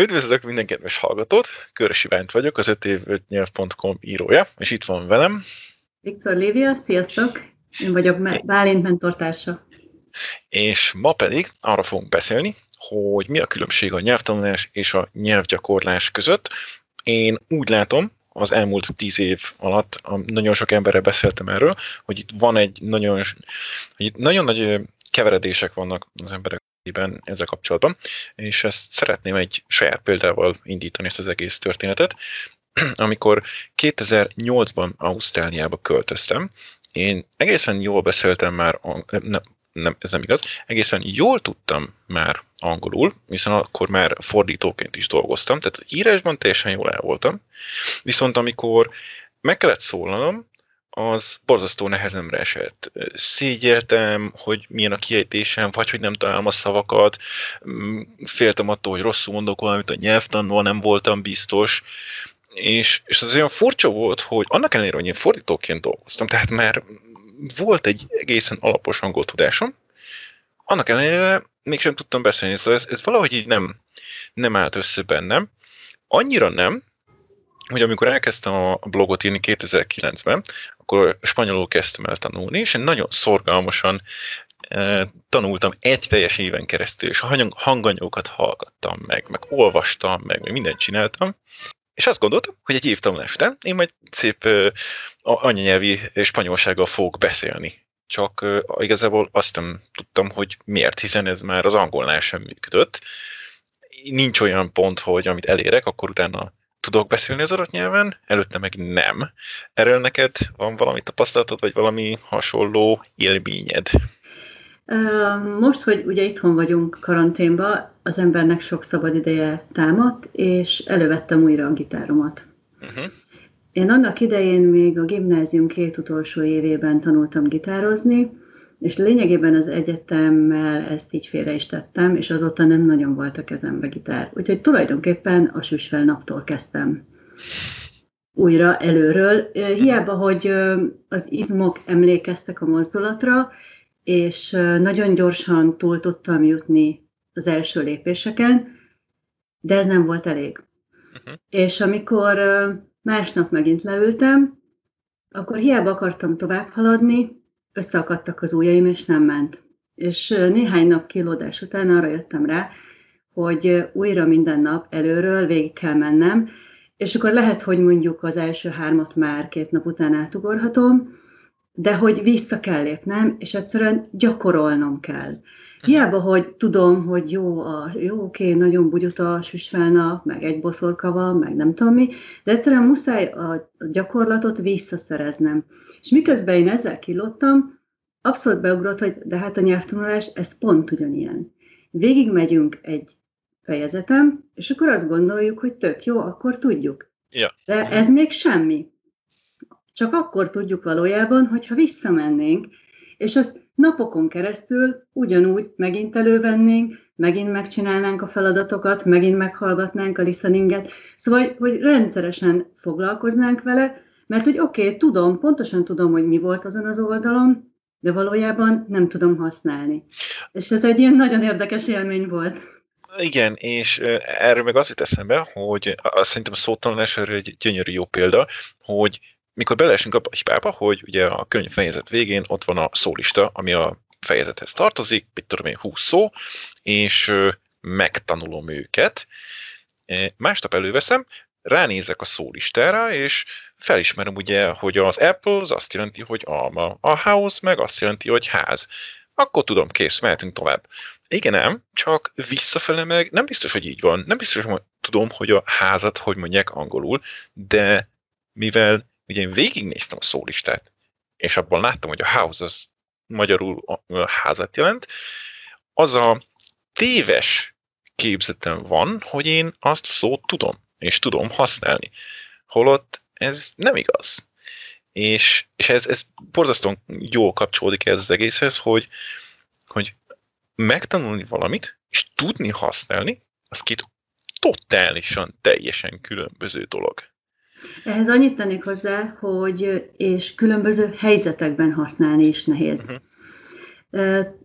Üdvözlök minden kedves hallgatót, Körös Iványt vagyok, az 5 év 5 nyelv.com írója, és itt van velem. Viktor Lévia, sziasztok! Én vagyok Bálint mentortársa. És ma pedig arra fogunk beszélni, hogy mi a különbség a nyelvtanulás és a nyelvgyakorlás között. Én úgy látom, az elmúlt tíz év alatt nagyon sok emberrel beszéltem erről, hogy itt van egy nagyon, hogy itt nagyon nagy keveredések vannak az emberek ezzel kapcsolatban, és ezt szeretném egy saját példával indítani ezt az egész történetet. Amikor 2008-ban Ausztráliába költöztem, én egészen jól beszéltem már, nem, nem, ez nem igaz, egészen jól tudtam már angolul, hiszen akkor már fordítóként is dolgoztam, tehát írásban teljesen jól el voltam, viszont amikor meg kellett szólalnom, az borzasztó nehezemre esett. Szégyeltem, hogy milyen a kiejtésem, vagy hogy nem találom a szavakat, mm, féltem attól, hogy rosszul mondok valamit a nyelvtanul, nem voltam biztos, és, és az olyan furcsa volt, hogy annak ellenére, hogy én fordítóként dolgoztam, tehát már volt egy egészen alapos angol tudásom, annak ellenére mégsem tudtam beszélni, szóval ez, ez valahogy így nem, nem állt össze bennem. Annyira nem, hogy amikor elkezdtem a blogot írni 2009-ben, akkor spanyolul kezdtem el tanulni, és én nagyon szorgalmasan e, tanultam egy teljes éven keresztül, és a hanganyagokat hallgattam meg, meg olvastam meg, meg mindent csináltam, és azt gondoltam, hogy egy év tanulás után én majd szép uh, anyanyelvi spanyolsággal fogok beszélni. Csak uh, igazából azt nem tudtam, hogy miért, hiszen ez már az angolnál sem működött. Nincs olyan pont, hogy amit elérek, akkor utána tudok beszélni az adott nyelven, előtte meg nem. Erről neked van valami tapasztalatod, vagy valami hasonló élményed? Most, hogy ugye itthon vagyunk karanténba, az embernek sok szabad ideje támadt, és elővettem újra a gitáromat. Uh-huh. Én annak idején még a gimnázium két utolsó évében tanultam gitározni, és lényegében az egyetemmel ezt így félre is tettem, és azóta nem nagyon volt a kezembe gitár. Úgyhogy tulajdonképpen a süsvel naptól kezdtem újra előről. Hiába, hogy az izmok emlékeztek a mozdulatra, és nagyon gyorsan túl tudtam jutni az első lépéseken, de ez nem volt elég. Uh-huh. És amikor másnap megint leültem, akkor hiába akartam tovább haladni, összeakadtak az ujjaim, és nem ment. És néhány nap kilódás után arra jöttem rá, hogy újra minden nap előről végig kell mennem, és akkor lehet, hogy mondjuk az első hármat már két nap után átugorhatom, de hogy vissza kell lépnem, és egyszerűen gyakorolnom kell. Hiába, hogy tudom, hogy jó, a, jó oké, nagyon bugyut a süsfelnap, meg egy boszorka van, meg nem tudom mi, de egyszerűen muszáj a gyakorlatot visszaszereznem. És miközben én ezzel kilottam, abszolút beugrott, hogy de hát a nyelvtanulás, ez pont ugyanilyen. Végig megyünk egy fejezetem, és akkor azt gondoljuk, hogy tök jó, akkor tudjuk. Ja. De ez még semmi. Csak akkor tudjuk valójában, hogyha visszamennénk, és azt napokon keresztül ugyanúgy megint elővennénk, megint megcsinálnánk a feladatokat, megint meghallgatnánk a listeninget, szóval, hogy rendszeresen foglalkoznánk vele, mert hogy oké, okay, tudom, pontosan tudom, hogy mi volt azon az oldalon, de valójában nem tudom használni. És ez egy ilyen nagyon érdekes élmény volt. Igen, és erről meg az jut eszembe, hogy azt szerintem a szótanulás erről egy gyönyörű jó példa, hogy mikor beleesünk abba a hibába, hogy ugye a könyv fejezet végén ott van a szólista, ami a fejezethez tartozik, mit tudom én, 20 szó, és megtanulom őket. Másnap előveszem, ránézek a szólistára, és felismerem ugye, hogy az Apple az azt jelenti, hogy alma, a house meg azt jelenti, hogy ház. Akkor tudom, kész, mehetünk tovább. Igen, nem, csak visszafele meg nem biztos, hogy így van. Nem biztos, hogy tudom, hogy a házat hogy mondják angolul, de mivel ugye én végignéztem a szólistát, és abban láttam, hogy a house az magyarul a házat jelent, az a téves képzetem van, hogy én azt a szót tudom, és tudom használni. Holott ez nem igaz. És, és ez, ez borzasztóan jól kapcsolódik ez az egészhez, hogy, hogy megtanulni valamit, és tudni használni, az két totálisan, teljesen különböző dolog. Ehhez annyit tennék hozzá, hogy és különböző helyzetekben használni is nehéz. Uh-huh.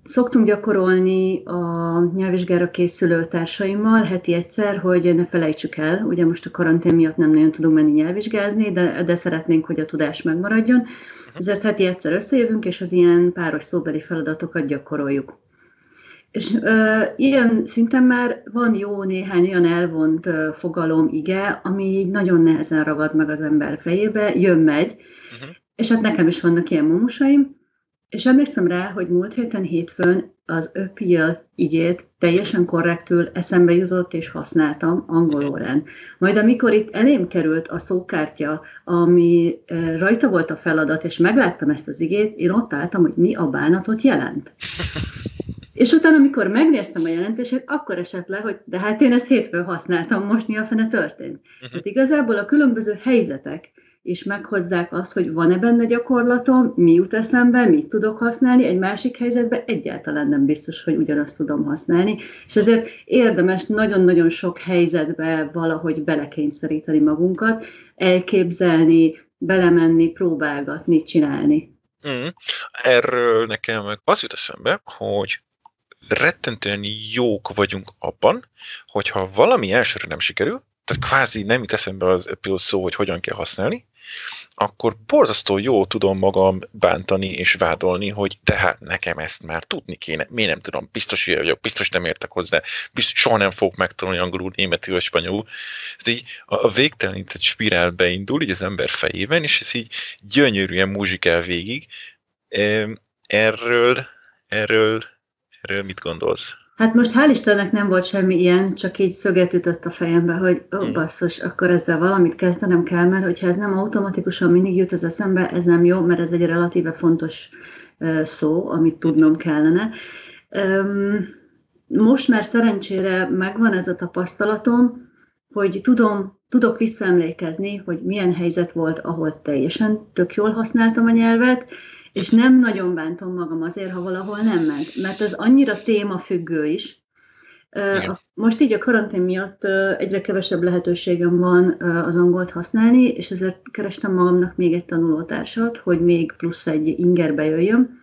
Szoktunk gyakorolni a nyelvvizsgára készülő társaimmal heti egyszer, hogy ne felejtsük el, ugye most a karantén miatt nem nagyon tudunk menni nyelvvizsgázni, de, de szeretnénk, hogy a tudás megmaradjon, ezért heti egyszer összejövünk, és az ilyen páros szóbeli feladatokat gyakoroljuk. És ö, ilyen szinten már van jó néhány olyan elvont ö, fogalom, ige, ami így nagyon nehezen ragad meg az ember fejébe, jön-megy, uh-huh. és hát nekem is vannak ilyen mumusaim, és emlékszem rá, hogy múlt héten hétfőn az appeal igét teljesen korrektül eszembe jutott és használtam angol órán. Majd amikor itt elém került a szókártya, ami rajta volt a feladat, és megláttam ezt az igét, én ott álltam, hogy mi a bánatot jelent. És utána, amikor megnéztem a jelentését, akkor esett le, hogy de hát én ezt hétfőn használtam, most mi a fene történt. Uh-huh. Tehát igazából a különböző helyzetek és meghozzák azt, hogy van-e benne gyakorlatom, mi jut eszembe, mit tudok használni, egy másik helyzetben egyáltalán nem biztos, hogy ugyanazt tudom használni, és ezért érdemes nagyon-nagyon sok helyzetbe valahogy belekényszeríteni magunkat, elképzelni, belemenni, próbálgatni, csinálni. Mm. Erről nekem az jut eszembe, hogy rettentően jók vagyunk abban, hogyha valami elsőre nem sikerül, tehát kvázi nem jut eszembe az Apple szó, hogy hogyan kell használni, akkor borzasztó jó tudom magam bántani és vádolni, hogy tehát nekem ezt már tudni kéne. Miért nem tudom, biztos hogy vagyok, biztos nem értek hozzá, biztos soha nem fogok megtanulni angolul, németül vagy spanyolul. Tehát így a végtelenített spirál beindul így az ember fejében, és ez így gyönyörűen muzsikál végig. Erről, erről, erről mit gondolsz? Hát most hál' Istennek nem volt semmi ilyen, csak így szöget ütött a fejembe, hogy ó, oh, basszus, akkor ezzel valamit kezdenem kell, mert hogyha ez nem automatikusan mindig jut az eszembe, ez nem jó, mert ez egy relatíve fontos szó, amit tudnom kellene. Most már szerencsére megvan ez a tapasztalatom, hogy tudom, tudok visszaemlékezni, hogy milyen helyzet volt, ahol teljesen tök jól használtam a nyelvet, és nem nagyon bántom magam azért, ha valahol nem ment, mert ez annyira témafüggő is. Igen. Most így a karantén miatt egyre kevesebb lehetőségem van az angolt használni, és ezért kerestem magamnak még egy tanulótársat, hogy még plusz egy ingerbe jöjjön.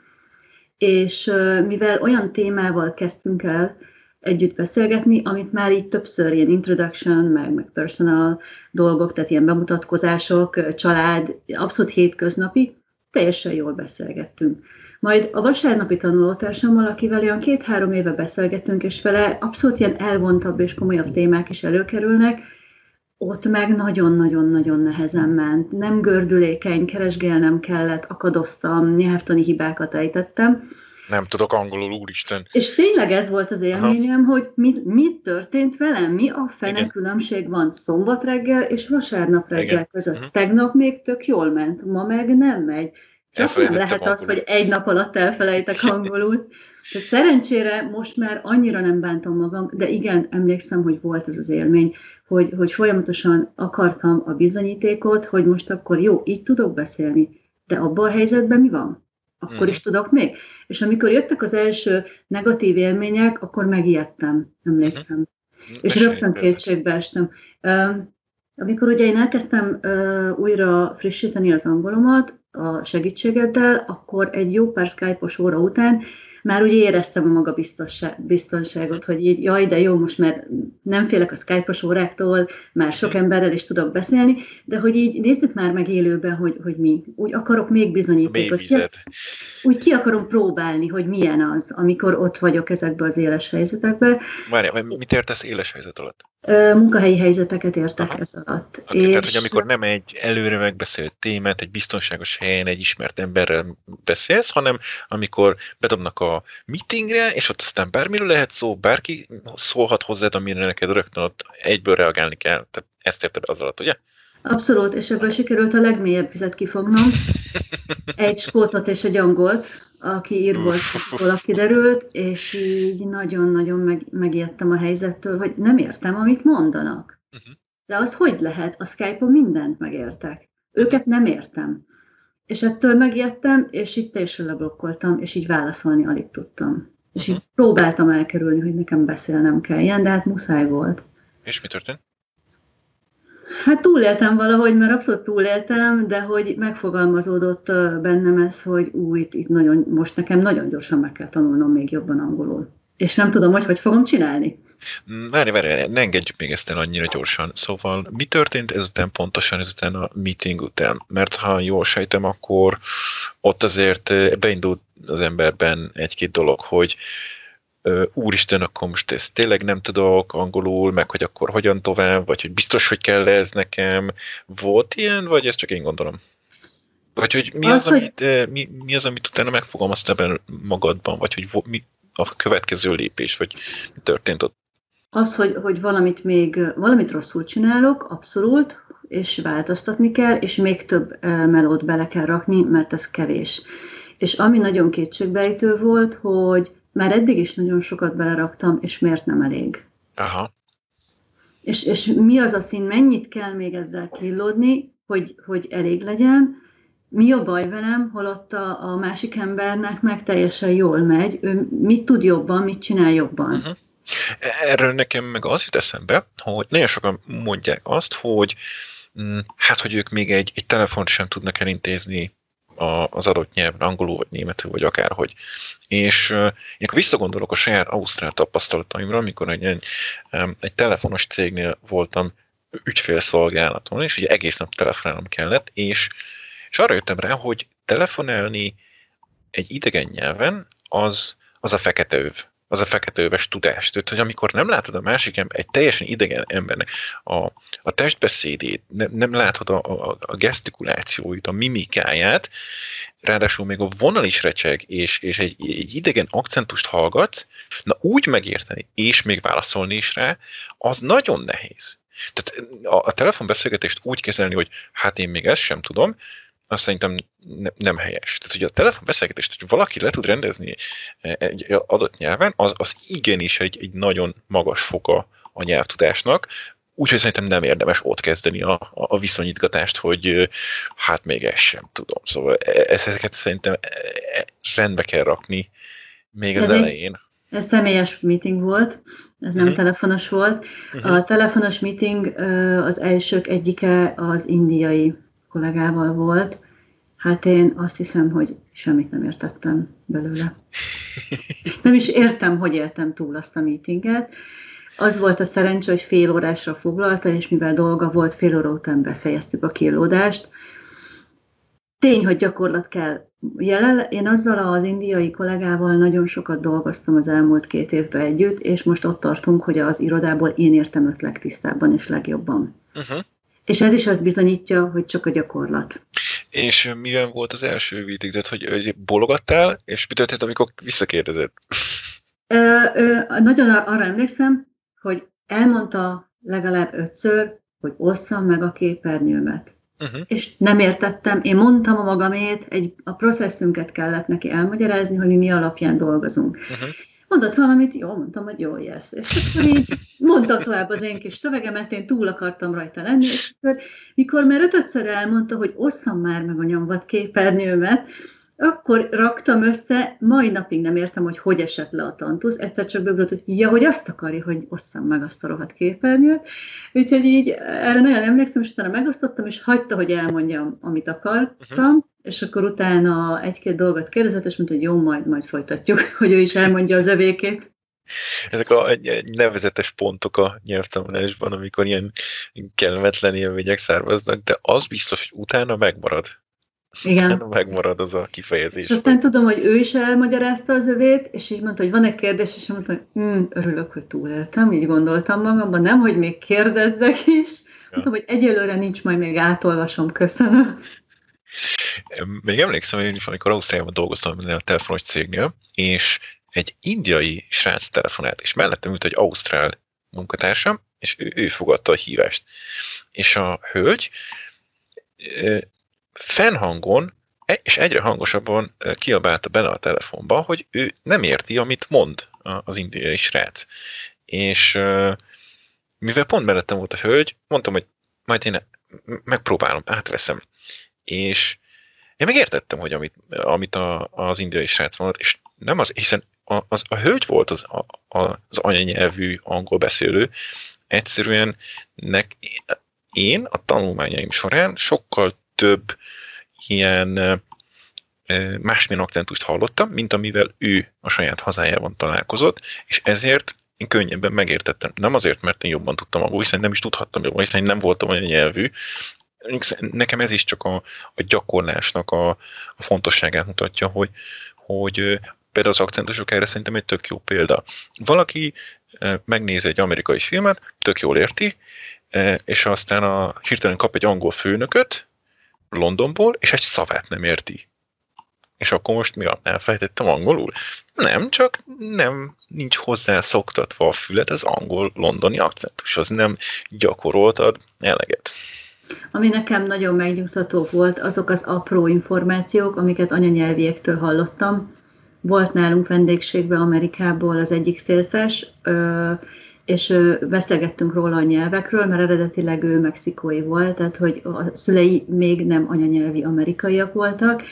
És mivel olyan témával kezdtünk el együtt beszélgetni, amit már így többször ilyen introduction, meg, meg personal dolgok, tehát ilyen bemutatkozások, család, abszolút hétköznapi, teljesen jól beszélgettünk. Majd a vasárnapi tanulótársammal, akivel olyan két-három éve beszélgettünk, és vele abszolút ilyen elvontabb és komolyabb témák is előkerülnek, ott meg nagyon-nagyon-nagyon nehezen ment. Nem gördülékeny, keresgélnem kellett, akadoztam, nyelvtani hibákat ejtettem. Nem tudok angolul, úristen. És tényleg ez volt az élményem, Aha. hogy mit, mit történt velem, mi a fene Igen. különbség van szombat reggel és vasárnap reggel Igen. között. Uh-huh. Tegnap még tök jól ment, ma meg nem megy. Csak nem lehet angolul. az, hogy egy nap alatt elfelejtek angolul. Tehát szerencsére most már annyira nem bántom magam, de igen, emlékszem, hogy volt ez az élmény, hogy, hogy folyamatosan akartam a bizonyítékot, hogy most akkor jó, így tudok beszélni, de abban a helyzetben mi van? Akkor is mhm. tudok még? És amikor jöttek az első negatív élmények, akkor megijedtem, emlékszem. Uh-huh. És Mesélj rögtön kétségbe estem. Amikor ugye én elkezdtem újra frissíteni az angolomat a segítségeddel, akkor egy jó pár Skype-os óra után már úgy éreztem a maga biztonságot, hogy így, jaj, de jó, most már nem félek a Skype-os óráktól, már sok emberrel is tudok beszélni, de hogy így nézzük már meg élőben, hogy, hogy mi. Úgy akarok még bizonyítékot. Ki, úgy ki akarom próbálni, hogy milyen az, amikor ott vagyok ezekben az éles helyzetekben. Várjál, mit értesz éles helyzet alatt? Munkahelyi helyzeteket értek Aha. ez alatt. Okay, és... Tehát, hogy amikor nem egy előre megbeszélt témát, egy biztonságos helyen, egy ismert emberrel beszélsz, hanem amikor bedobnak a meetingre, és ott aztán bármiről lehet szó, bárki szólhat hozzád, amire neked rögtön ott egyből reagálni kell. Tehát ezt érted az alatt, ugye? Abszolút, és ebből sikerült a legmélyebb vizet kifognom. Egy skótot és egy angolt, aki írból kiderült, és így nagyon-nagyon meg, megijedtem a helyzettől, hogy nem értem, amit mondanak. Uh-huh. De az hogy lehet? A Skype-on mindent megértek. Őket nem értem. És ettől megijedtem, és itt teljesen leblokkoltam, és így válaszolni alig tudtam. És így próbáltam elkerülni, hogy nekem beszélnem kelljen, de hát muszáj volt. És mi történt? Hát túléltem valahogy, mert abszolút túléltem, de hogy megfogalmazódott bennem ez, hogy új, itt, itt nagyon, most nekem nagyon gyorsan meg kell tanulnom még jobban angolul. És nem tudom, hogy hogy fogom csinálni. Várj, várj, ne engedjük még ezt el annyira gyorsan. Szóval mi történt ezután pontosan ezután a meeting után? Mert ha jól sejtem, akkor ott azért beindult az emberben egy-két dolog, hogy úristen, akkor most ezt tényleg nem tudok angolul, meg hogy akkor hogyan tovább, vagy hogy biztos, hogy kell ez nekem. Volt ilyen, vagy ezt csak én gondolom? Vagy hogy mi az, az hogy... amit, mi, mi az, amit utána megfogalmaztál magadban, vagy hogy mi a következő lépés, vagy mi történt ott? Az, hogy, hogy valamit még, valamit rosszul csinálok, abszolút, és változtatni kell, és még több melót bele kell rakni, mert ez kevés. És ami nagyon kétségbejtő volt, hogy már eddig is nagyon sokat beleraktam, és miért nem elég. Aha. És, és mi az a szín, mennyit kell még ezzel killódni, hogy, hogy elég legyen, mi a baj velem, holott a, a másik embernek meg teljesen jól megy, ő mit tud jobban, mit csinál jobban. Uh-huh. Erről nekem meg az jut eszembe, hogy nagyon sokan mondják azt, hogy mm, hát, hogy ők még egy, egy telefont sem tudnak elintézni a, az adott nyelven, angolul, vagy németül, vagy akárhogy. És uh, én akkor visszagondolok a saját ausztrál tapasztalataimra, amikor egy, egy, egy telefonos cégnél voltam ügyfélszolgálaton, és ugye egész nap telefonálnom kellett, és, és arra jöttem rá, hogy telefonálni egy idegen nyelven, az, az a fekete öv az a feketőves tudás. Tehát, hogy amikor nem látod a másik ember, egy teljesen idegen embernek a, a testbeszédét, ne, nem látod a, a, a gesztikulációit, a mimikáját, ráadásul még a vonal is recseg, és, és egy, egy idegen akcentust hallgatsz, na úgy megérteni, és még válaszolni is rá, az nagyon nehéz. Tehát a, a telefonbeszélgetést úgy kezelni, hogy hát én még ezt sem tudom, azt szerintem ne, nem helyes. Tehát, hogy a telefonbeszélgetést, hogy valaki le tud rendezni egy adott nyelven, az, az igenis egy, egy nagyon magas foka a nyelvtudásnak, úgyhogy szerintem nem érdemes ott kezdeni a, a viszonyítgatást, hogy hát még ezt sem tudom. Szóval e, ezeket szerintem e, e, rendbe kell rakni még az ez elején. Ez személyes meeting volt, ez nem uh-huh. telefonos volt. Uh-huh. A telefonos meeting az elsők egyike az indiai kollégával volt, hát én azt hiszem, hogy semmit nem értettem belőle. Nem is értem, hogy éltem túl azt a meetinget. Az volt a szerencsé, hogy fél órásra foglalta, és mivel dolga volt, fél óra után befejeztük a kilódást. Tény, hogy gyakorlat kell. Jelen, én azzal az indiai kollégával nagyon sokat dolgoztam az elmúlt két évben együtt, és most ott tartunk, hogy az irodából én értem öt legtisztábban és legjobban. Uh-huh. És ez is azt bizonyítja, hogy csak a gyakorlat. És milyen volt az első vítig? Tehát, hogy, hogy bologattál, és mi történt, amikor visszakérdezett? Ö, ö, nagyon arra emlékszem, hogy elmondta legalább ötször, hogy osszam meg a képernyőmet. Uh-huh. És nem értettem, én mondtam a magamét, egy, a processzünket kellett neki elmagyarázni, hogy mi mi alapján dolgozunk. Uh-huh mondott valamit, jó, mondtam, hogy jó, yes. És akkor így mondtam tovább az én kis szövegemet, én túl akartam rajta lenni, és akkor, mikor már ötötször elmondta, hogy osszam már meg a nyomvat képernyőmet, akkor raktam össze, mai napig nem értem, hogy hogy esett le a tantusz, egyszer csak beugrott, hogy ja, hogy azt akarja, hogy osszam meg azt a rohadt képernyőt. Úgyhogy így erre nagyon emlékszem, és utána megosztottam, és hagyta, hogy elmondjam, amit akartam, uh-huh. és akkor utána egy-két dolgot kérdezett, és mondta, hogy jó, majd, majd folytatjuk, hogy ő is elmondja az övékét. Ezek a nevezetes pontok a nyelvtanulásban, amikor ilyen kellemetlen élmények származnak, de az biztos, hogy utána megmarad. Igen. Megmarad az a kifejezés. És aztán tudom, hogy ő is elmagyarázta az övét, és így mondta, hogy van egy kérdés, és mondta, hogy hm, örülök, hogy túléltem, így gondoltam magamban, nem, hogy még kérdezzek is. Ja. Mondtam, hogy egyelőre nincs, majd még átolvasom, köszönöm. Még emlékszem, hogy amikor Ausztriában dolgoztam a telefonos cégnél, és egy indiai srác telefonált, és mellettem ült egy ausztrál munkatársam, és ő, ő fogadta a hívást. És a hölgy fennhangon, e- és egyre hangosabban kiabálta bele a telefonba, hogy ő nem érti, amit mond az indiai srác. És mivel pont mellettem volt a hölgy, mondtam, hogy majd én megpróbálom, átveszem. És én megértettem, hogy amit, amit a, az indiai srác mondott, és nem az, hiszen a, az, a hölgy volt az, a, az anyanyelvű angol beszélő, egyszerűen nek, én a tanulmányaim során sokkal több ilyen másmilyen akcentust hallottam, mint amivel ő a saját hazájában találkozott, és ezért én könnyebben megértettem. Nem azért, mert én jobban tudtam angolul, hiszen nem is tudhattam jobban, hiszen nem voltam olyan nyelvű. Nekem ez is csak a, a gyakorlásnak a, a fontosságát mutatja, hogy, hogy például az akcentusok erre szerintem egy tök jó példa. Valaki megnéz egy amerikai filmet, tök jól érti, és aztán a, hirtelen kap egy angol főnököt Londonból, és egy szavát nem érti. És akkor most mi? Elfelejtettem angolul? Nem, csak nem, nincs hozzá szoktatva a fület az angol-londoni akcentushoz. Nem gyakoroltad eleget. Ami nekem nagyon megnyugtató volt, azok az apró információk, amiket anyanyelviektől hallottam. Volt nálunk vendégségben Amerikából az egyik szélszes, és beszélgettünk róla a nyelvekről, mert eredetileg ő mexikói volt, tehát hogy a szülei még nem anyanyelvi amerikaiak voltak,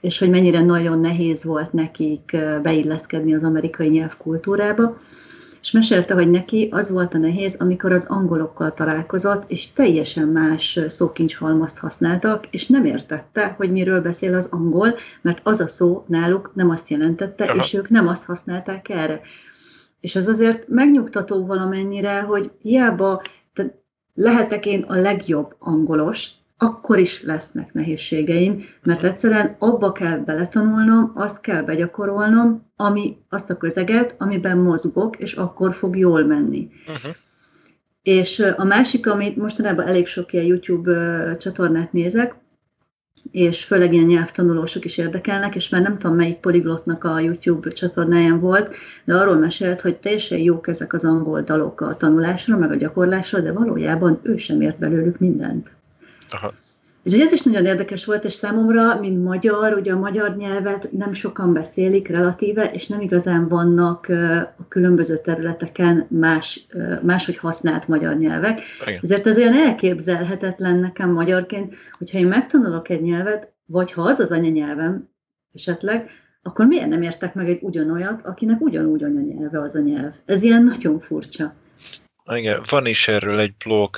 és hogy mennyire nagyon nehéz volt nekik beilleszkedni az amerikai nyelvkultúrába. És mesélte, hogy neki az volt a nehéz, amikor az angolokkal találkozott, és teljesen más szókincshalmazt használtak, és nem értette, hogy miről beszél az angol, mert az a szó náluk nem azt jelentette, Aha. és ők nem azt használták erre. És ez azért megnyugtató valamennyire, hogy hiába lehetek én a legjobb angolos, akkor is lesznek nehézségeim, mert egyszerűen abba kell beletanulnom, azt kell begyakorolnom, ami, azt a közeget, amiben mozgok, és akkor fog jól menni. Uh-huh. És a másik, amit mostanában elég sok ilyen YouTube csatornát nézek, és főleg ilyen nyelvtanulósok is érdekelnek, és már nem tudom, melyik poliglotnak a YouTube csatornáján volt, de arról mesélt, hogy teljesen jók ezek az angol dalok a tanulásra, meg a gyakorlásra, de valójában ő sem ért belőlük mindent. Aha. És ez is nagyon érdekes volt, és számomra, mint magyar, ugye a magyar nyelvet nem sokan beszélik relatíve, és nem igazán vannak a különböző területeken más, máshogy használt magyar nyelvek. Igen. Ezért ez olyan elképzelhetetlen nekem magyarként, hogyha én megtanulok egy nyelvet, vagy ha az az anyanyelvem esetleg, akkor miért nem értek meg egy ugyanolyat, akinek ugyanúgy anyanyelve az a nyelv? Ez ilyen nagyon furcsa. Igen, van is erről egy blog,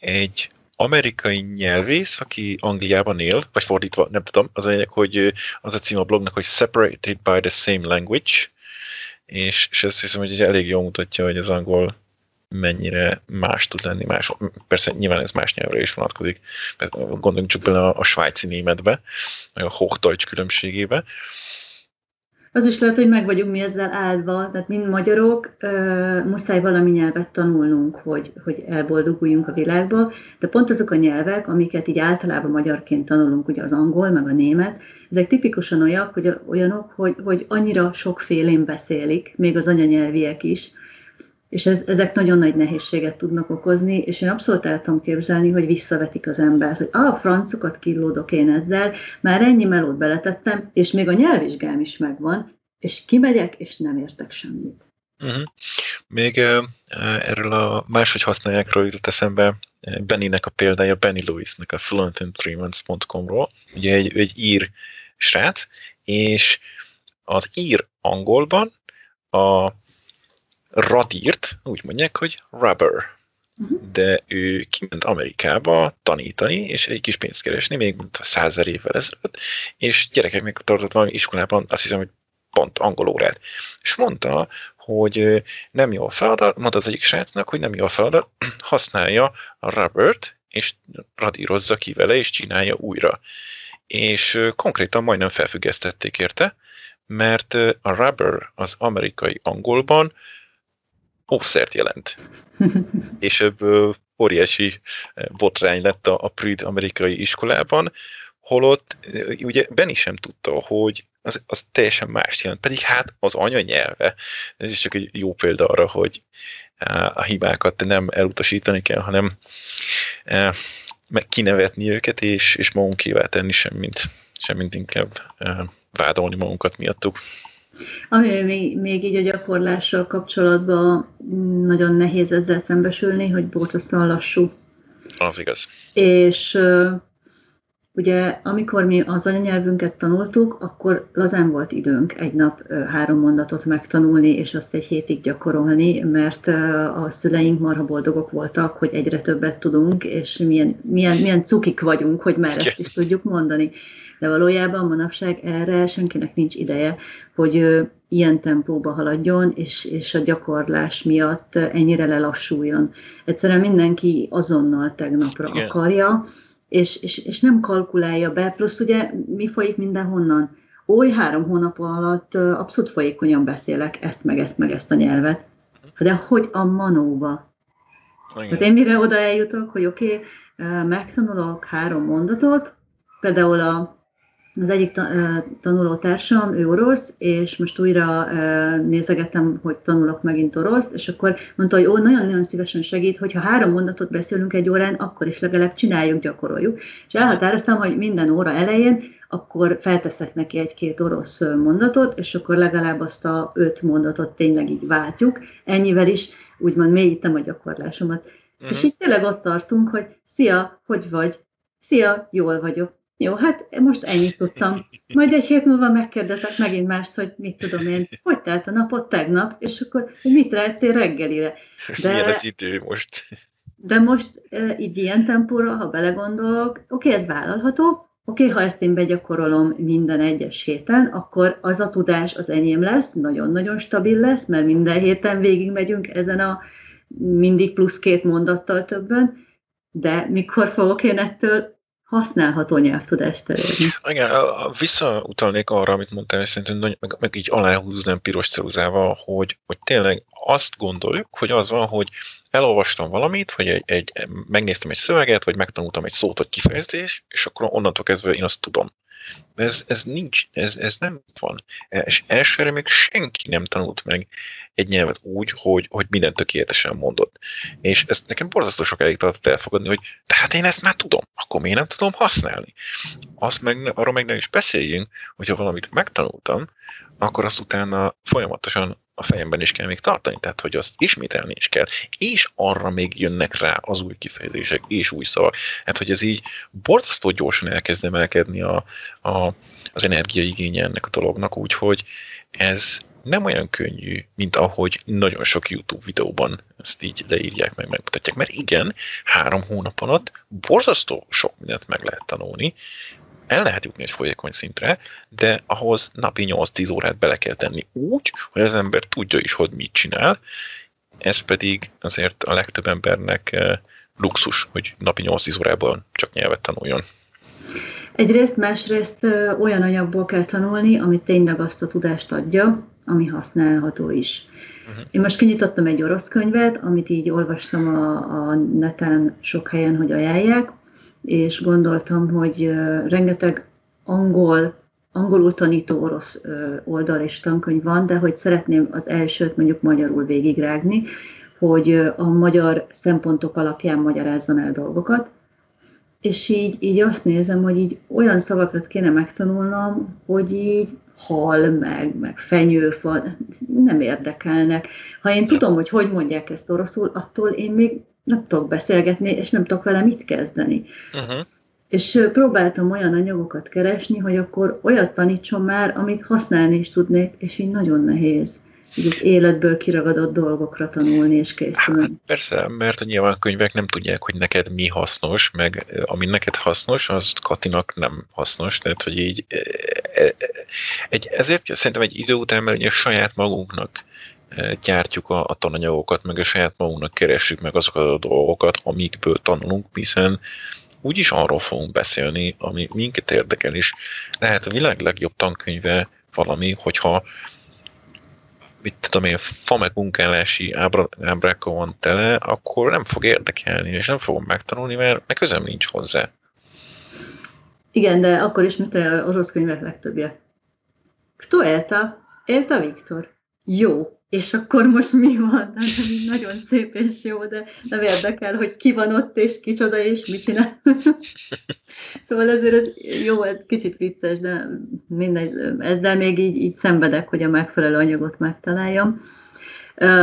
egy amerikai nyelvész, aki Angliában él, vagy fordítva, nem tudom, az a lényeg, hogy az a cím a blognak, hogy Separated by the Same Language, és, és azt hiszem, hogy elég jól mutatja, hogy az angol mennyire más tud lenni más. Persze nyilván ez más nyelvre is vonatkozik. Gondoljunk csak bele a, a svájci németbe, meg a Hochdeutsch különbségébe az is lehet, hogy meg vagyunk mi ezzel áldva, tehát mind magyarok, muszáj valami nyelvet tanulnunk, hogy, hogy elboldoguljunk a világba, de pont azok a nyelvek, amiket így általában magyarként tanulunk, ugye az angol, meg a német, ezek tipikusan olyanok, hogy, olyanok, hogy, hogy annyira sokfélén beszélik, még az anyanyelviek is, és ez, ezek nagyon nagy nehézséget tudnak okozni, és én abszolút el tudom képzelni, hogy visszavetik az embert, hogy ah, francokat killódok én ezzel, már ennyi melót beletettem, és még a nyelvvizsgám is megvan, és kimegyek, és nem értek semmit. Uh-huh. Még uh, erről a máshogy használjákról jutott eszembe Bennynek a példája, Benny Lewisnek a fluentin3months.com-ról, ugye egy, egy ír srác, és az ír angolban a radírt úgy mondják, hogy rubber. Uh-huh. De ő kiment Amerikába tanítani, és egy kis pénzt keresni, még mint százer évvel ezelőtt, és gyerekek még tartott valami iskolában, azt hiszem, hogy pont angol órát. És mondta, hogy nem jó a feladat, mondta az egyik srácnak, hogy nem jó a feladat, használja a rubbert, és radírozza ki vele, és csinálja újra. És konkrétan majdnem felfüggesztették érte, mert a rubber az amerikai angolban óvszert jelent. és ebből óriási botrány lett a, a Prüd amerikai iskolában, holott ugye Benny sem tudta, hogy az, az teljesen más jelent, pedig hát az anyanyelve. Ez is csak egy jó példa arra, hogy a hibákat nem elutasítani kell, hanem meg kinevetni őket, és, és magunkévá tenni, semmint, semmint inkább vádolni magunkat miattuk. Ami még, még így a gyakorlással kapcsolatban nagyon nehéz ezzel szembesülni, hogy borzasztóan lassú. Az igaz. És Ugye, amikor mi az anyanyelvünket tanultuk, akkor lazán volt időnk egy nap három mondatot megtanulni, és azt egy hétig gyakorolni, mert a szüleink marha boldogok voltak, hogy egyre többet tudunk, és milyen, milyen, milyen cukik vagyunk, hogy már ezt is tudjuk mondani. De valójában manapság erre senkinek nincs ideje, hogy ilyen tempóba haladjon, és, és a gyakorlás miatt ennyire lelassuljon. Egyszerűen mindenki azonnal tegnapra Igen. akarja, és, és, és nem kalkulálja be, plusz ugye mi folyik mindenhonnan? Oly három hónap alatt abszolút folyékonyan beszélek ezt, meg ezt, meg ezt a nyelvet. De hogy a manóba? Hát én mire oda eljutok, hogy oké, okay, megtanulok három mondatot, például a az egyik tanulótársam, ő orosz, és most újra nézegettem, hogy tanulok megint oroszt, és akkor mondta, hogy ó, nagyon-nagyon szívesen segít, hogyha három mondatot beszélünk egy órán, akkor is legalább csináljuk, gyakoroljuk. És elhatároztam, hogy minden óra elején akkor felteszek neki egy-két orosz mondatot, és akkor legalább azt a öt mondatot tényleg így váltjuk. Ennyivel is úgymond mélyítem a gyakorlásomat. Mm-hmm. És így tényleg ott tartunk, hogy szia, hogy vagy? Szia, jól vagyok jó, hát most ennyit tudtam. Majd egy hét múlva megkérdezek megint mást, hogy mit tudom én, hogy telt a napot tegnap, és akkor mit rettél reggelire. De, Milyen az idő most? De most így ilyen tempóra, ha belegondolok, oké, ez vállalható, oké, ha ezt én begyakorolom minden egyes héten, akkor az a tudás az enyém lesz, nagyon-nagyon stabil lesz, mert minden héten végigmegyünk ezen a mindig plusz két mondattal többen, de mikor fogok én ettől használható nyelvtudást elérni. Igen, visszautalnék arra, amit mondtál, és szerintem meg, meg így aláhúznám piros ceruzával, hogy, hogy tényleg azt gondoljuk, hogy az van, hogy elolvastam valamit, vagy egy, egy, megnéztem egy szöveget, vagy megtanultam egy szót, vagy kifejezés, és akkor onnantól kezdve én azt tudom. Ez, ez nincs, ez, ez nem van. És elsőre még senki nem tanult meg egy nyelvet úgy, hogy, hogy mindent tökéletesen mondott. És ezt nekem borzasztó sokáig tartott elfogadni, hogy tehát én ezt már tudom, akkor miért nem tudom használni. Azt meg, arról meg ne is beszéljünk, hogyha valamit megtanultam, akkor azt utána folyamatosan a fejemben is kell még tartani, tehát hogy azt ismételni is kell, és arra még jönnek rá az új kifejezések és új szavak. Hát, hogy ez így borzasztó gyorsan elkezd emelkedni a, a, az energiaigénye ennek a dolognak, úgyhogy ez nem olyan könnyű, mint ahogy nagyon sok YouTube videóban ezt így leírják, meg megmutatják. Mert igen, három hónap alatt borzasztó sok mindent meg lehet tanulni, el lehet jutni egy folyékony szintre, de ahhoz napi 8-10 órát bele kell tenni úgy, hogy az ember tudja is, hogy mit csinál, ez pedig azért a legtöbb embernek eh, luxus, hogy napi 8-10 órában csak nyelvet tanuljon. Egyrészt, másrészt olyan anyagból kell tanulni, ami tényleg azt a tudást adja, ami használható is. Uh-huh. Én most kinyitottam egy orosz könyvet, amit így olvastam a, a neten sok helyen, hogy ajánlják, és gondoltam, hogy rengeteg angol, angolul tanító orosz oldal és tankönyv van, de hogy szeretném az elsőt mondjuk magyarul végigrágni, hogy a magyar szempontok alapján magyarázzon el dolgokat, és így, így azt nézem, hogy így olyan szavakat kéne megtanulnom, hogy így hal, meg, meg fenyőfa, nem érdekelnek. Ha én tudom, hogy hogy mondják ezt oroszul, attól én még nem tudok beszélgetni, és nem tudok vele mit kezdeni. Uh-huh. És próbáltam olyan anyagokat keresni, hogy akkor olyat tanítson már, amit használni is tudnék, és így nagyon nehéz így az életből kiragadott dolgokra tanulni és készülni. Hát persze, mert nyilván a könyvek nem tudják, hogy neked mi hasznos, meg ami neked hasznos, az Katinak nem hasznos, tehát hogy így egy, ezért szerintem egy idő után mert a saját magunknak gyártjuk a, a tananyagokat, meg a saját magunknak keressük meg azokat a dolgokat, amikből tanulunk, hiszen úgyis arról fogunk beszélni, ami minket érdekel, és lehet a világ legjobb tankönyve valami, hogyha mit tudom én, fa meg munkálási ábra, ábrákkal van tele, akkor nem fog érdekelni, és nem fogom megtanulni, mert meg közöm nincs hozzá. Igen, de akkor is, mint az orosz könyvek legtöbbje. Kto elta? Elta Viktor. Jó. És akkor most mi van? Hát, nagyon szép és jó, de nem érdekel, hogy ki van ott, és kicsoda, és mit csinál. szóval ezért ez jó, ez kicsit vicces, de mindegy, ezzel még így, így szenvedek, hogy a megfelelő anyagot megtaláljam.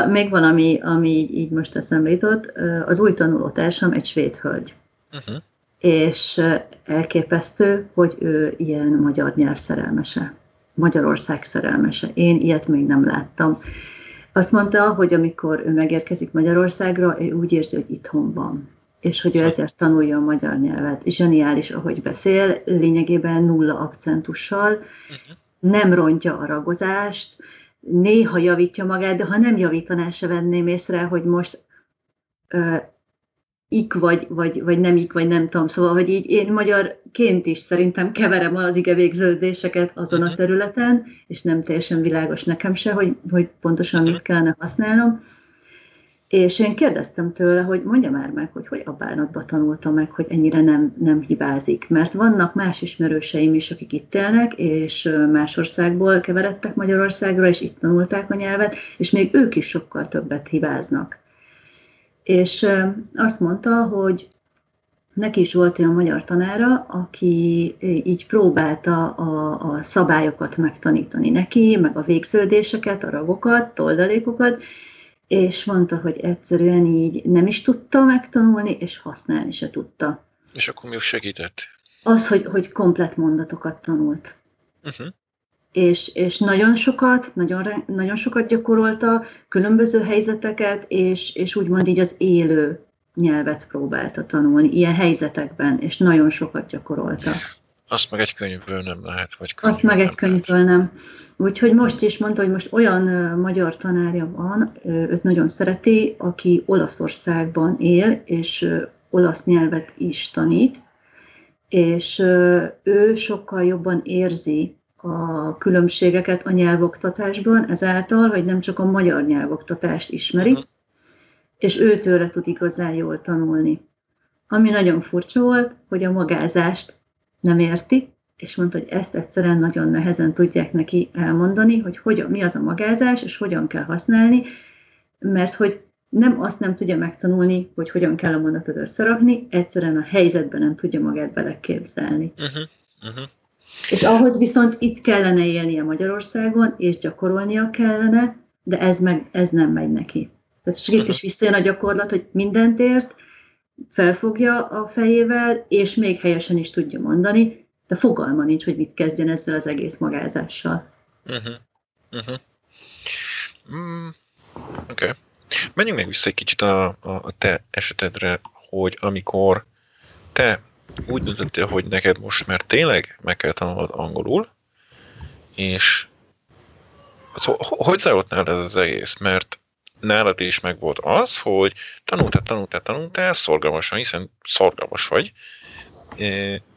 Még valami, ami így, most eszembe jutott, az új tanulótársam egy svéd hölgy. Uh-huh. és elképesztő, hogy ő ilyen magyar nyelv szerelmese, Magyarország szerelmese. Én ilyet még nem láttam. Azt mondta, hogy amikor ő megérkezik Magyarországra, ő úgy érzi, hogy itthon van és hogy ő ezért tanulja a magyar nyelvet. Zseniális, ahogy beszél, lényegében nulla akcentussal, uh-huh. nem rontja a ragozást, néha javítja magát, de ha nem javítaná, se venném észre, hogy most ik vagy, vagy, vagy nem ik, vagy nem tudom. Szóval, hogy így én magyarként is szerintem keverem az ige végződéseket azon a mhm. területen, és nem teljesen világos nekem se, hogy, hogy pontosan mit kellene használnom. És én kérdeztem tőle, hogy mondja már meg, hogy hogy a bánatba tanulta meg, hogy ennyire nem, nem hibázik. Mert vannak más ismerőseim is, akik itt élnek, és más országból keveredtek Magyarországra, és itt tanulták a nyelvet, és még ők is sokkal többet hibáznak. És azt mondta, hogy neki is volt olyan magyar tanára, aki így próbálta a, a szabályokat megtanítani neki, meg a végződéseket, a ragokat, toldalékokat, és mondta, hogy egyszerűen így nem is tudta megtanulni, és használni se tudta. És akkor mi segített? Az, hogy, hogy komplet mondatokat tanult. Uh-huh. És, és nagyon sokat, nagyon, nagyon sokat gyakorolta, különböző helyzeteket, és, és úgymond így az élő nyelvet próbálta tanulni, ilyen helyzetekben, és nagyon sokat gyakorolta. Azt meg egy könyvből nem lehet, vagy Azt meg egy könyvből nem. Úgyhogy most is mondta, hogy most olyan magyar tanárja van, őt nagyon szereti, aki Olaszországban él, és olasz nyelvet is tanít, és ő sokkal jobban érzi a különbségeket a nyelvoktatásban, ezáltal, hogy nem csak a magyar nyelvoktatást ismeri, uh-huh. és őtőle tud igazán jól tanulni. Ami nagyon furcsa volt, hogy a magázást nem érti, és mondta, hogy ezt egyszerűen nagyon nehezen tudják neki elmondani, hogy hogyan, mi az a magázás, és hogyan kell használni, mert hogy nem azt nem tudja megtanulni, hogy hogyan kell a mondatot összerakni, egyszerűen a helyzetben nem tudja magát beleképzelni. Uh-huh. Uh-huh. És ahhoz viszont itt kellene élnie Magyarországon, és gyakorolnia kellene, de ez, meg, ez nem megy neki. Tehát csak itt is visszajön a gyakorlat, hogy mindent ért, felfogja a fejével, és még helyesen is tudja mondani, de fogalma nincs, hogy mit kezdjen ezzel az egész magázással. Uh-huh. Uh-huh. Mm, Oké. Okay. Menjünk még vissza egy kicsit a, a, a te esetedre, hogy amikor te úgy döntöttél, hogy neked most már tényleg meg kell tanulnod angolul, és szóval, hogy zajlott nálad ez az egész? Mert nálad is meg volt az, hogy tanultál, tanultál, tanultál, szorgalmasan, hiszen szorgalmas vagy,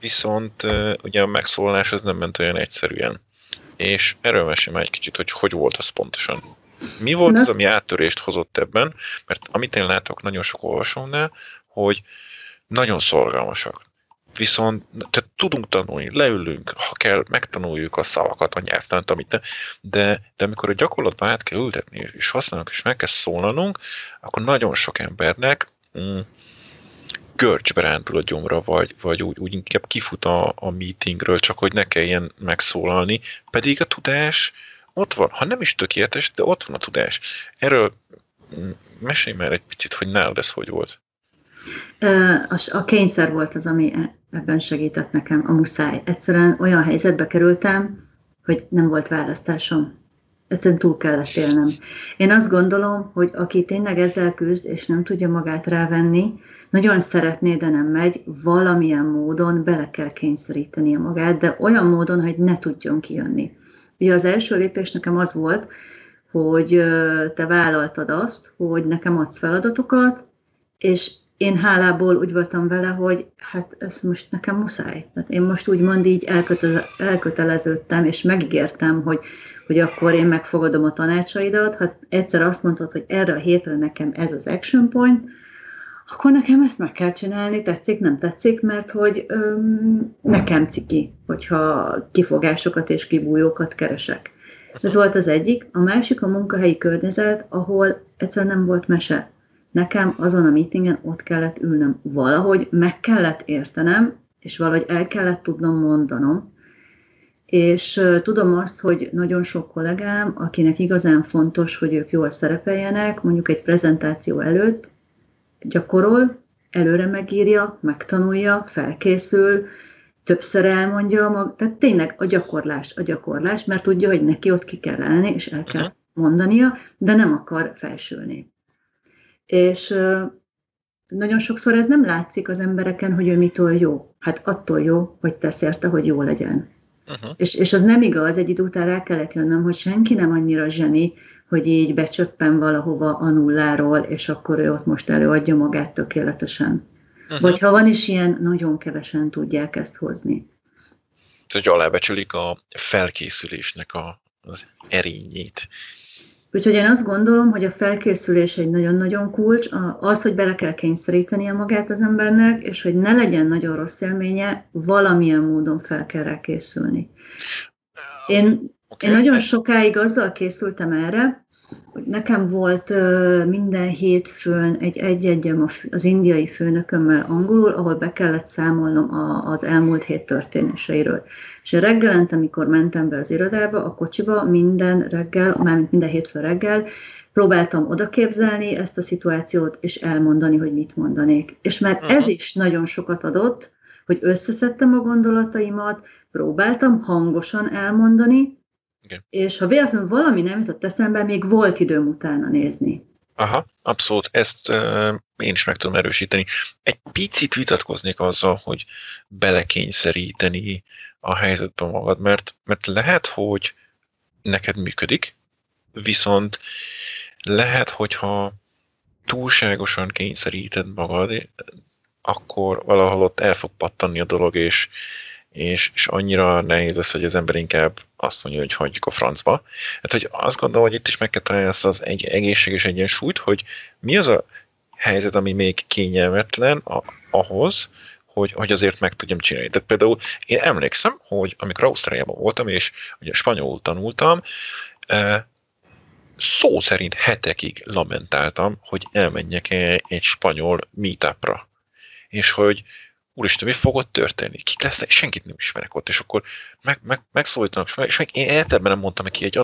viszont ugye a megszólalás az nem ment olyan egyszerűen. És erről mesélj már egy kicsit, hogy hogy volt az pontosan. Mi volt Na. az, ami áttörést hozott ebben? Mert amit én látok nagyon sok olvasónál, hogy nagyon szorgalmasak. Viszont tehát tudunk tanulni, leülünk, ha kell, megtanuljuk a szavakat, a nyelvtant, amit de, de amikor a gyakorlatba át kell ültetni, és használunk, és meg kell szólalnunk, akkor nagyon sok embernek mm, görcsbe rántul a gyomra, vagy, vagy úgy, úgy inkább kifut a, a meetingről, csak hogy ne kelljen megszólalni, pedig a tudás ott van, ha nem is tökéletes, de ott van a tudás. Erről mm, mesélj már egy picit, hogy nálad ez hogy volt. A kényszer volt az, ami e, ebben segített nekem, a muszáj. Egyszerűen olyan helyzetbe kerültem, hogy nem volt választásom. Egyszerűen túl kellett élnem. Én azt gondolom, hogy aki tényleg ezzel küzd, és nem tudja magát rávenni, nagyon szeretné, de nem megy, valamilyen módon bele kell kényszerítenie magát, de olyan módon, hogy ne tudjon kijönni. Ugye az első lépés nekem az volt, hogy te vállaltad azt, hogy nekem adsz feladatokat, és én hálából úgy voltam vele, hogy hát ez most nekem muszáj. Tehát én most úgymond így elkötele, elköteleződtem, és megígértem, hogy, hogy akkor én megfogadom a tanácsaidat. Ha egyszer azt mondtad, hogy erre a hétre nekem ez az action point, akkor nekem ezt meg kell csinálni, tetszik, nem tetszik, mert hogy öm, nekem ciki, hogyha kifogásokat és kibújókat keresek. Ez volt az egyik. A másik a munkahelyi környezet, ahol egyszerűen nem volt mese. Nekem azon a meetingen ott kellett ülnöm. Valahogy meg kellett értenem, és valahogy el kellett tudnom mondanom, és tudom azt, hogy nagyon sok kollégám, akinek igazán fontos, hogy ők jól szerepeljenek, mondjuk egy prezentáció előtt, gyakorol, előre megírja, megtanulja, felkészül, többször elmondja, mag, tehát tényleg a gyakorlás, a gyakorlás, mert tudja, hogy neki ott ki kell állni, és el kell mondania, de nem akar felsülni. És nagyon sokszor ez nem látszik az embereken, hogy ő mitől jó. Hát attól jó, hogy tesz érte, hogy jó legyen. Uh-huh. És, és az nem igaz, egy idő után rá kellett jönnöm, hogy senki nem annyira zseni, hogy így becsöppen valahova a nulláról, és akkor ő ott most előadja magát tökéletesen. Uh-huh. Vagy ha van is ilyen, nagyon kevesen tudják ezt hozni. Tehát, hogy alábecsülik a felkészülésnek a, az erényét. Úgyhogy én azt gondolom, hogy a felkészülés egy nagyon-nagyon kulcs, az, hogy bele kell kényszeríteni a magát az embernek, és hogy ne legyen nagyon rossz élménye, valamilyen módon fel kell rá készülni. Én, okay. én nagyon sokáig azzal készültem erre, hogy nekem volt minden hétfőn egy egy-egyem az indiai főnökömmel angolul, ahol be kellett számolnom az elmúlt hét történéseiről. És reggelente, amikor mentem be az irodába, a kocsiba, minden reggel, mármint minden hétfő reggel, próbáltam odaképzelni ezt a szituációt, és elmondani, hogy mit mondanék. És már uh-huh. ez is nagyon sokat adott, hogy összeszedtem a gondolataimat, próbáltam hangosan elmondani, igen. És ha véletlenül valami nem jutott eszembe, még volt időm utána nézni. Aha, abszolút, ezt uh, én is meg tudom erősíteni. Egy picit vitatkoznék azzal, hogy belekényszeríteni a helyzetbe magad, mert, mert lehet, hogy neked működik, viszont lehet, hogyha túlságosan kényszeríted magad, akkor valahol ott el fog pattanni a dolog, és, és, és annyira nehéz lesz, hogy az ember inkább azt mondja, hogy hagyjuk a francba. Hát, hogy azt gondolom, hogy itt is meg kell találni ezt az egy egészséges egyensúlyt, hogy mi az a helyzet, ami még kényelmetlen a, ahhoz, hogy, hogy azért meg tudjam csinálni. Tehát például én emlékszem, hogy amikor Ausztráliában voltam, és ugye spanyolul tanultam, szó szerint hetekig lamentáltam, hogy elmenjek egy spanyol meetupra. És hogy, úristen, mi fog ott történni? Kik lesznek? Senkit nem ismerek ott, és akkor meg, meg, megszólítanak, és meg én életemben nem mondtam neki egy,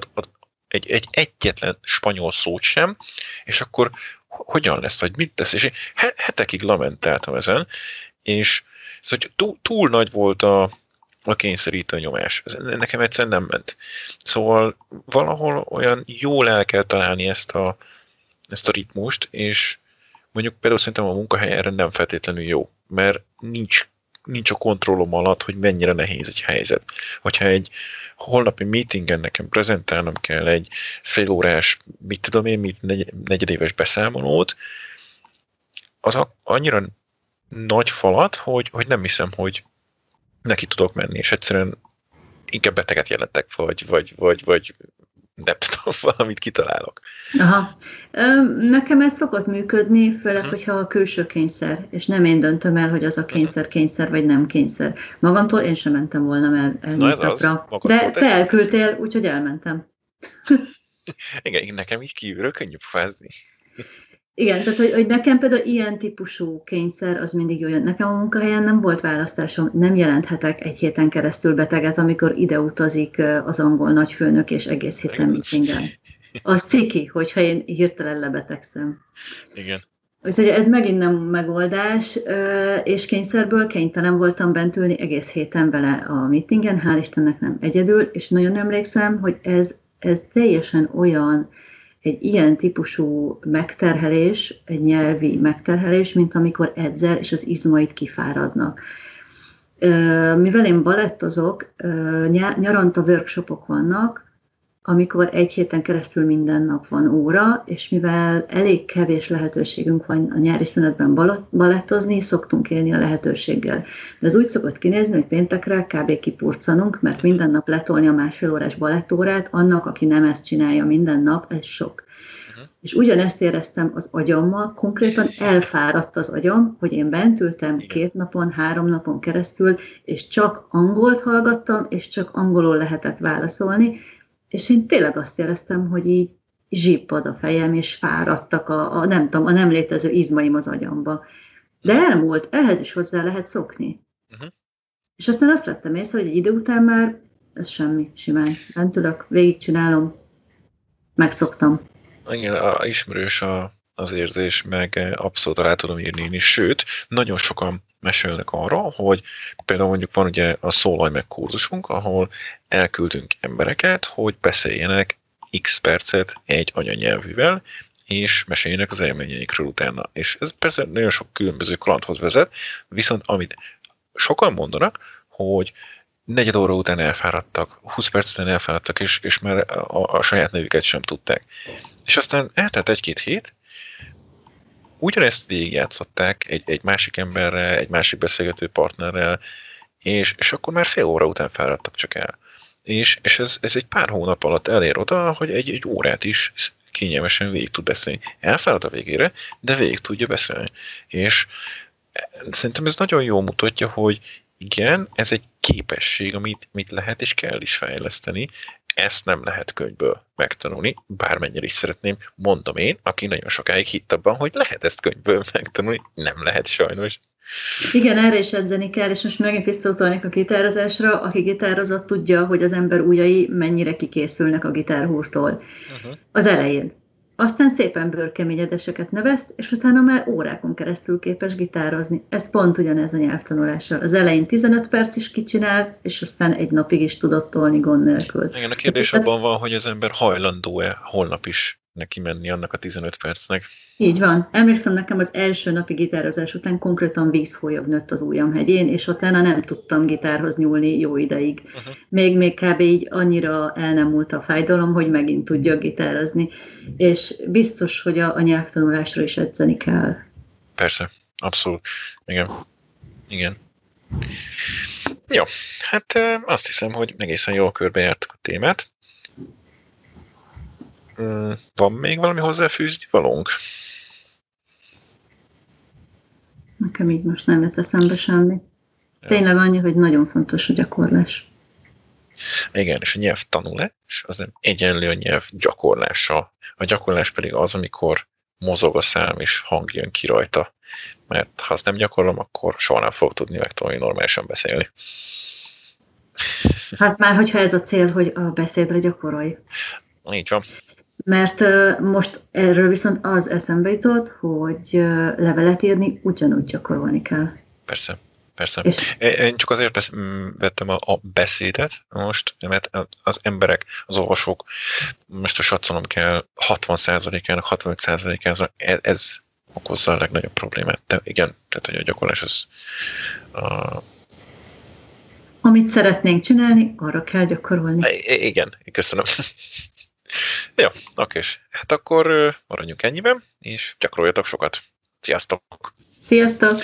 egy, egy egyetlen spanyol szót sem, és akkor hogyan lesz, vagy mit tesz, és én hetekig lamentáltam ezen, és ez, hogy túl, túl nagy volt a, a kényszerítő nyomás. Ez nekem egyszerűen nem ment. Szóval valahol olyan jól el kell találni ezt a, ezt a ritmust, és mondjuk például szerintem a munkahely erre nem feltétlenül jó mert nincs, nincs a kontrollom alatt, hogy mennyire nehéz egy helyzet. Hogyha egy holnapi meetingen nekem prezentálnom kell egy félórás, mit tudom én, mit negyedéves beszámolót, az annyira nagy falat, hogy, hogy nem hiszem, hogy neki tudok menni, és egyszerűen inkább beteget jelentek, vagy, vagy, vagy, vagy nem tudom, valamit kitalálok. Aha. Nekem ez szokott működni, főleg, uh-huh. hogyha a külső kényszer, és nem én döntöm el, hogy az a mhm. kényszer kényszer, vagy nem kényszer. Magamtól én sem mentem volna el, elműtapra. De te elküldtél, úgyhogy elmentem. Igen, nekem így kívülről könnyű fázni. Igen, tehát hogy, hogy nekem például ilyen típusú kényszer az mindig jó jön. Nekem a munkahelyen nem volt választásom, nem jelenthetek egy héten keresztül beteget, amikor ide utazik az angol nagyfőnök, és egész héten meetingen. Az ciki, hogyha én hirtelen lebetegszem. Igen. Úgyhogy ez megint nem megoldás, és kényszerből kénytelen voltam bent ülni egész héten vele a meetingen, hál' Istennek nem egyedül, és nagyon emlékszem, hogy ez, ez teljesen olyan, egy ilyen típusú megterhelés, egy nyelvi megterhelés, mint amikor edzel, és az izmait kifáradnak. Mivel én balettozok, nyaranta workshopok vannak, amikor egy héten keresztül minden nap van óra, és mivel elég kevés lehetőségünk van a nyári szünetben balettozni, szoktunk élni a lehetőséggel. De ez úgy szokott kinézni, hogy péntekre kb. kipurcanunk, mert minden nap letolni a másfél órás balettórát, annak, aki nem ezt csinálja minden nap, ez sok. Uh-huh. És ugyanezt éreztem az agyammal, konkrétan elfáradt az agyam, hogy én bent ültem két napon, három napon keresztül, és csak angolt hallgattam, és csak angolul lehetett válaszolni, és én tényleg azt éreztem, hogy így zsippad a fejem, és fáradtak a, a, nem tudom, a nem létező izmaim az agyamba. De elmúlt, ehhez is hozzá lehet szokni. Uh-huh. És aztán azt vettem észre, hogy egy idő után már ez semmi, simán. Bent ülök, végigcsinálom, megszoktam. Igen, a, ismerős a az érzés, meg abszolút alá tudom írni én is. Sőt, nagyon sokan mesélnek arra, hogy például mondjuk van ugye a szólaj meg kurzusunk, ahol elküldünk embereket, hogy beszéljenek x percet egy anyanyelvűvel, és meséljenek az élményeikről utána. És ez persze nagyon sok különböző kalandhoz vezet, viszont amit sokan mondanak, hogy negyed óra után elfáradtak, 20 perc után elfáradtak, és, és már a, a saját nevüket sem tudták. És aztán eltelt egy-két hét, ugyanezt végigjátszották egy, egy másik emberrel, egy másik beszélgető partnerrel, és, és akkor már fél óra után fáradtak csak el. És, és ez, ez egy pár hónap alatt elér oda, hogy egy, egy órát is kényelmesen végig tud beszélni. Elfárad a végére, de végig tudja beszélni. És szerintem ez nagyon jól mutatja, hogy igen, ez egy képesség, amit, amit lehet és kell is fejleszteni. Ezt nem lehet könyvből megtanulni, bármennyire is szeretném, mondom én, aki nagyon sokáig hitt abban, hogy lehet ezt könyvből megtanulni, nem lehet sajnos. Igen, erre is edzeni kell, és most megint visszautalnék a gitározásra. Aki gitározott, tudja, hogy az ember ujjai mennyire kikészülnek a gitárhúrtól. Uh-huh. Az elején. Aztán szépen bőrkeményedeseket neveszt, és utána már órákon keresztül képes gitározni. Ez pont ugyanez a nyelvtanulással. Az elején 15 perc is kicsinál, és aztán egy napig is tudott tolni gond nélkül. Igen, a kérdés abban van, hogy az ember hajlandó-e holnap is neki menni annak a 15 percnek. Így van. Emlékszem nekem az első napi gitározás után konkrétan vízhólyag nőtt az ujjam hegyén, és utána nem tudtam gitárhoz nyúlni jó ideig. Uh-huh. Még, még kb. így annyira el nem múlt a fájdalom, hogy megint tudjak gitározni. És biztos, hogy a, a nyelvtanulásra is edzeni kell. Persze, abszolút. Igen. Igen. Jó, hát azt hiszem, hogy egészen jól körbejártuk a témát. Van még valami hozzáfűzni valónk? Nekem így most nem jött eszembe semmi. Tényleg annyi, hogy nagyon fontos a gyakorlás. Igen, és a nyelv tanulás az nem egyenlő a nyelv gyakorlása. A gyakorlás pedig az, amikor mozog a szám és hang jön ki rajta. Mert ha azt nem gyakorlom, akkor soha nem fog tudni megtanulni normálisan beszélni. Hát már, hogyha ez a cél, hogy a beszédre gyakorolj. Így van. Mert most erről viszont az eszembe jutott, hogy levelet írni ugyanúgy gyakorolni kell. Persze. Persze. És... Én csak azért vettem a, a beszédet most, mert az emberek, az olvasók, most a satszolom kell 60%-ának, 65%-ának, ez, ez okozza a legnagyobb problémát. De igen, tehát hogy a gyakorlás az... A... Amit szeretnénk csinálni, arra kell gyakorolni. I- igen, köszönöm. Jó, oké. Hát akkor maradjunk ennyiben, és gyakoroljatok sokat. Sziasztok! Sziasztok!